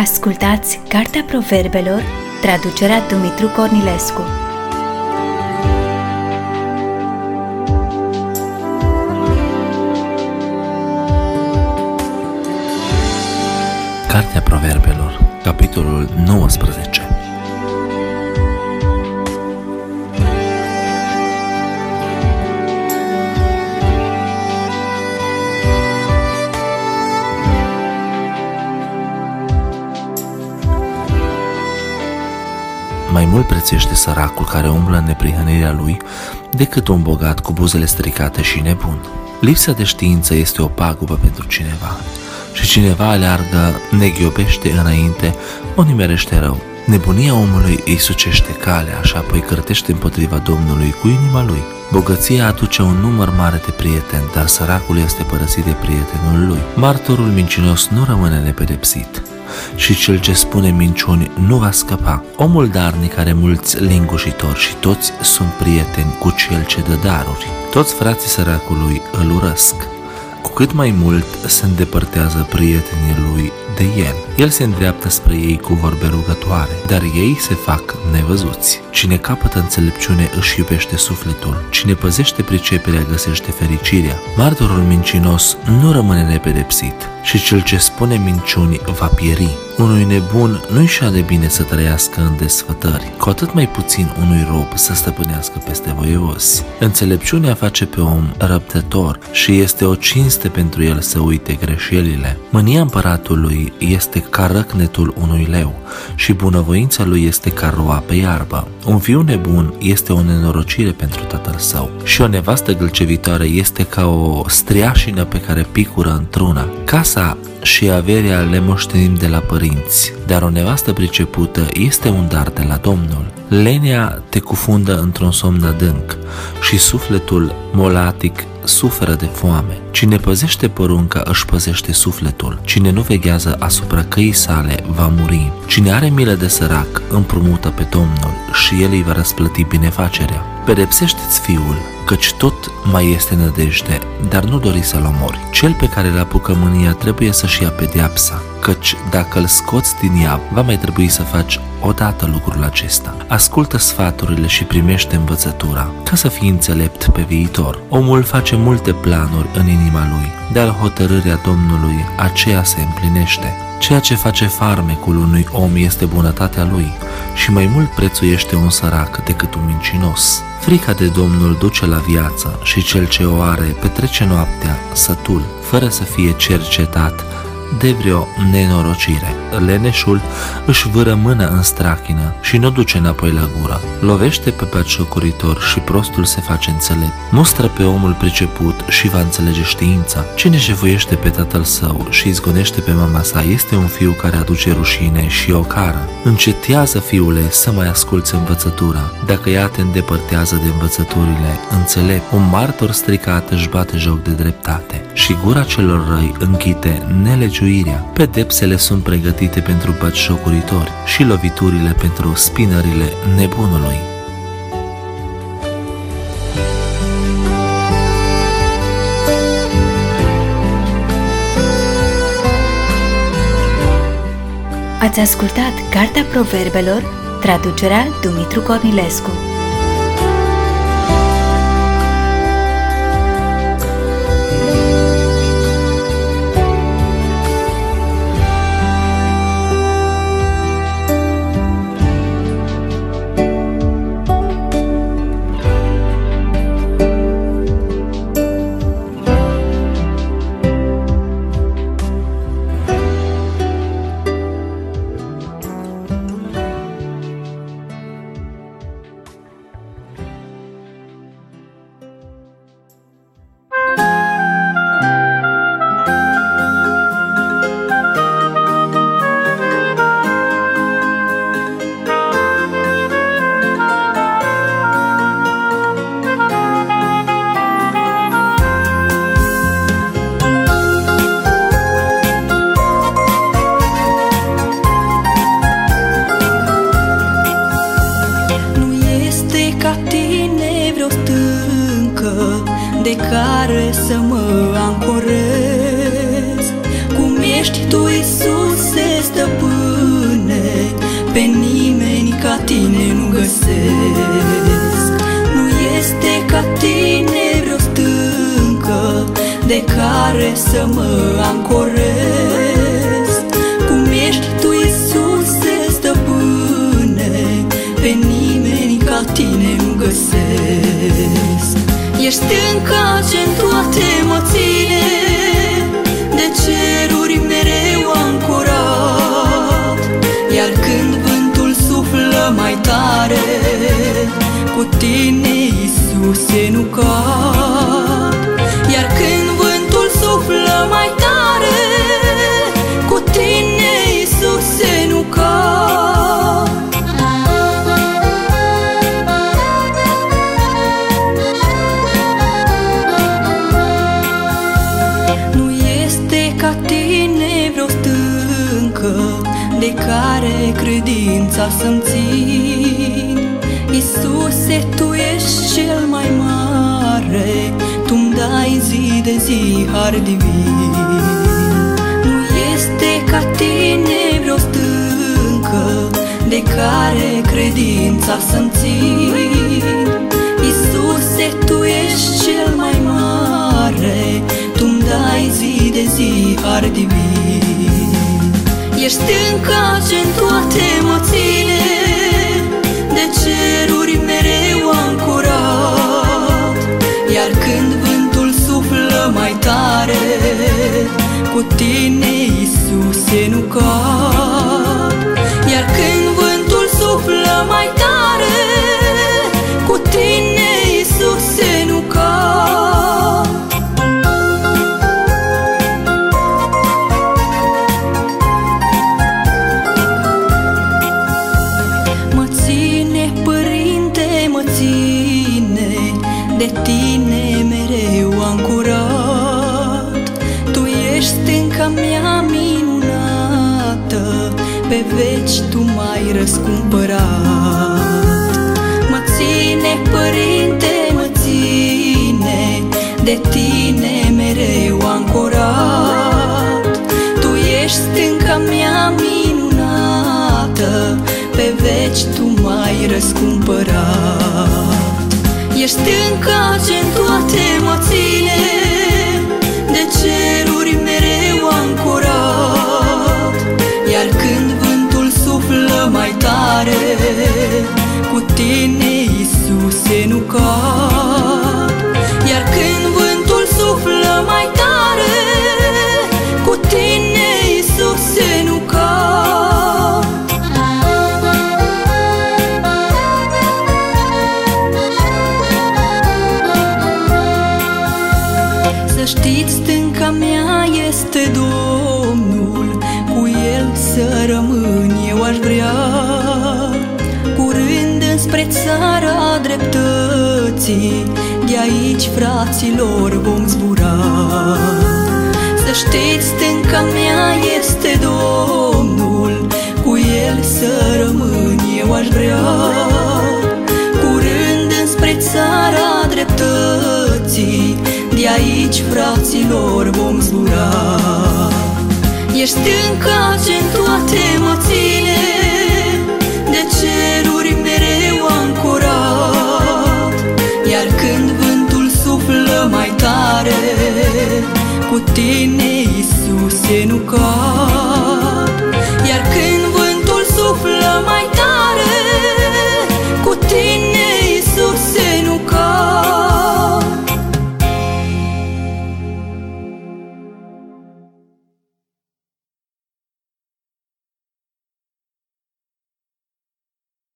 Ascultați Cartea Proverbelor, traducerea Dumitru Cornilescu. Cartea Proverbelor, capitolul 19 mult prețuiește săracul care umblă în neprihănirea lui decât un bogat cu buzele stricate și nebun. Lipsa de știință este o pagubă pentru cineva și cineva aleargă, neghiobește înainte, o nimerește rău. Nebunia omului îi sucește calea și apoi cărtește împotriva Domnului cu inima lui. Bogăția aduce un număr mare de prieteni, dar săracul este părăsit de prietenul lui. Martorul mincinos nu rămâne nepedepsit și cel ce spune minciuni nu va scăpa. Omul darnic are mulți lingușitori și toți sunt prieteni cu cel ce dă daruri. Toți frații săracului îl urăsc. Cu cât mai mult se îndepărtează prietenii lui de el. El se îndreaptă spre ei cu vorbe rugătoare, dar ei se fac nevăzuți. Cine capătă înțelepciune își iubește sufletul, cine păzește priceperea găsește fericirea. Martorul mincinos nu rămâne nepedepsit și cel ce spune minciuni va pieri. Unui nebun nu-i și de bine să trăiască în desfătări, cu atât mai puțin unui rob să stăpânească peste voievosi. Înțelepciunea face pe om răbdător și este o cinste pentru el să uite greșelile. Mânia împăratului este ca răcnetul unui leu și bunăvoința lui este ca roa pe iarbă. Un fiu nebun este o nenorocire pentru tatăl său și o nevastă gâlcevitoare este ca o striașină pe care picură într-una. Casa și averea le moștenim de la părinți, dar o nevastă pricepută este un dar de la Domnul. Lenea te cufundă într-un somn adânc și sufletul molatic suferă de foame. Cine păzește porunca își păzește sufletul. Cine nu veghează asupra căii sale va muri. Cine are milă de sărac împrumută pe Domnul și el îi va răsplăti binefacerea. Pedepsește-ți fiul, căci tot mai este nădejde, dar nu dori să-l omori. Cel pe care îl apucă mânia trebuie să-și ia pedeapsa, căci dacă îl scoți din ea, va mai trebui să faci odată lucrul acesta. Ascultă sfaturile și primește învățătura, ca să fii înțelept pe viitor. Omul face multe planuri în inima lui, dar hotărârea Domnului aceea se împlinește. Ceea ce face farmecul unui om este bunătatea lui și mai mult prețuiește un sărac decât un mincinos. Frica de Domnul duce la viață și cel ce o are petrece noaptea sătul, fără să fie cercetat de vreo nenorocire. Leneșul își vâră mâna în strachină și nu duce înapoi la gură. Lovește pe batjocoritor și prostul se face înțelept. Mustră pe omul priceput și va înțelege știința. Cine jevoiește pe tatăl său și izgonește pe mama sa este un fiu care aduce rușine și o cară. Încetează, fiule, să mai asculți învățătura. Dacă ea te îndepărtează de învățăturile, înțelept, un martor stricat își bate joc de dreptate și gura celor răi închide nelegiuirea. Pedepsele sunt pregătite pentru batșocuritori și loviturile pentru spinările nebunului. Ați ascultat Cartea Proverbelor, traducerea Dumitru Cornilescu. de care să mă ancorez. Cum ești Tu, Iisuse, stăpâne Pe nimeni ca Tine nu găsesc. Nu este ca Tine vreo stâncă De care să mă ancorez. Ești încă ce în toate mă ține De ceruri mereu ancorat Iar când vântul suflă mai tare Cu tine, Iisuse, nu cad care credința să-mi țin. Iisuse, Tu ești cel mai mare Tu-mi dai zi de zi har divin. Nu este ca tine vreo stâncă De care credința să-mi țin. Iisuse, Tu ești cel mai mare Tu-mi dai zi de zi har divin Ești încă ce în toate mă mea minunată Pe veci tu m-ai răscumpărat. Mă ține, părinte, mă ține De tine mereu ancorat. Tu ești stânca mea minunată Pe veci tu m-ai răscumpărat. Ești stânca ce în toate mă ține De ceruri mai tare Cu tine, Iisuse, nu cad. Iar când vântul suflă mai tare Cu tine, Iisuse, nu cad. Să știți, Curând înspre țara dreptății. De aici, fraților, vom zbura. Să știți, stânca mea este Domnul. Cu El să rămân eu aș vrea. Curând înspre țara dreptății. De aici, fraților, vom zbura. Ești stânca ce în toate mă ține. De ceruri mare Cu tine, Iisuse, nu cad.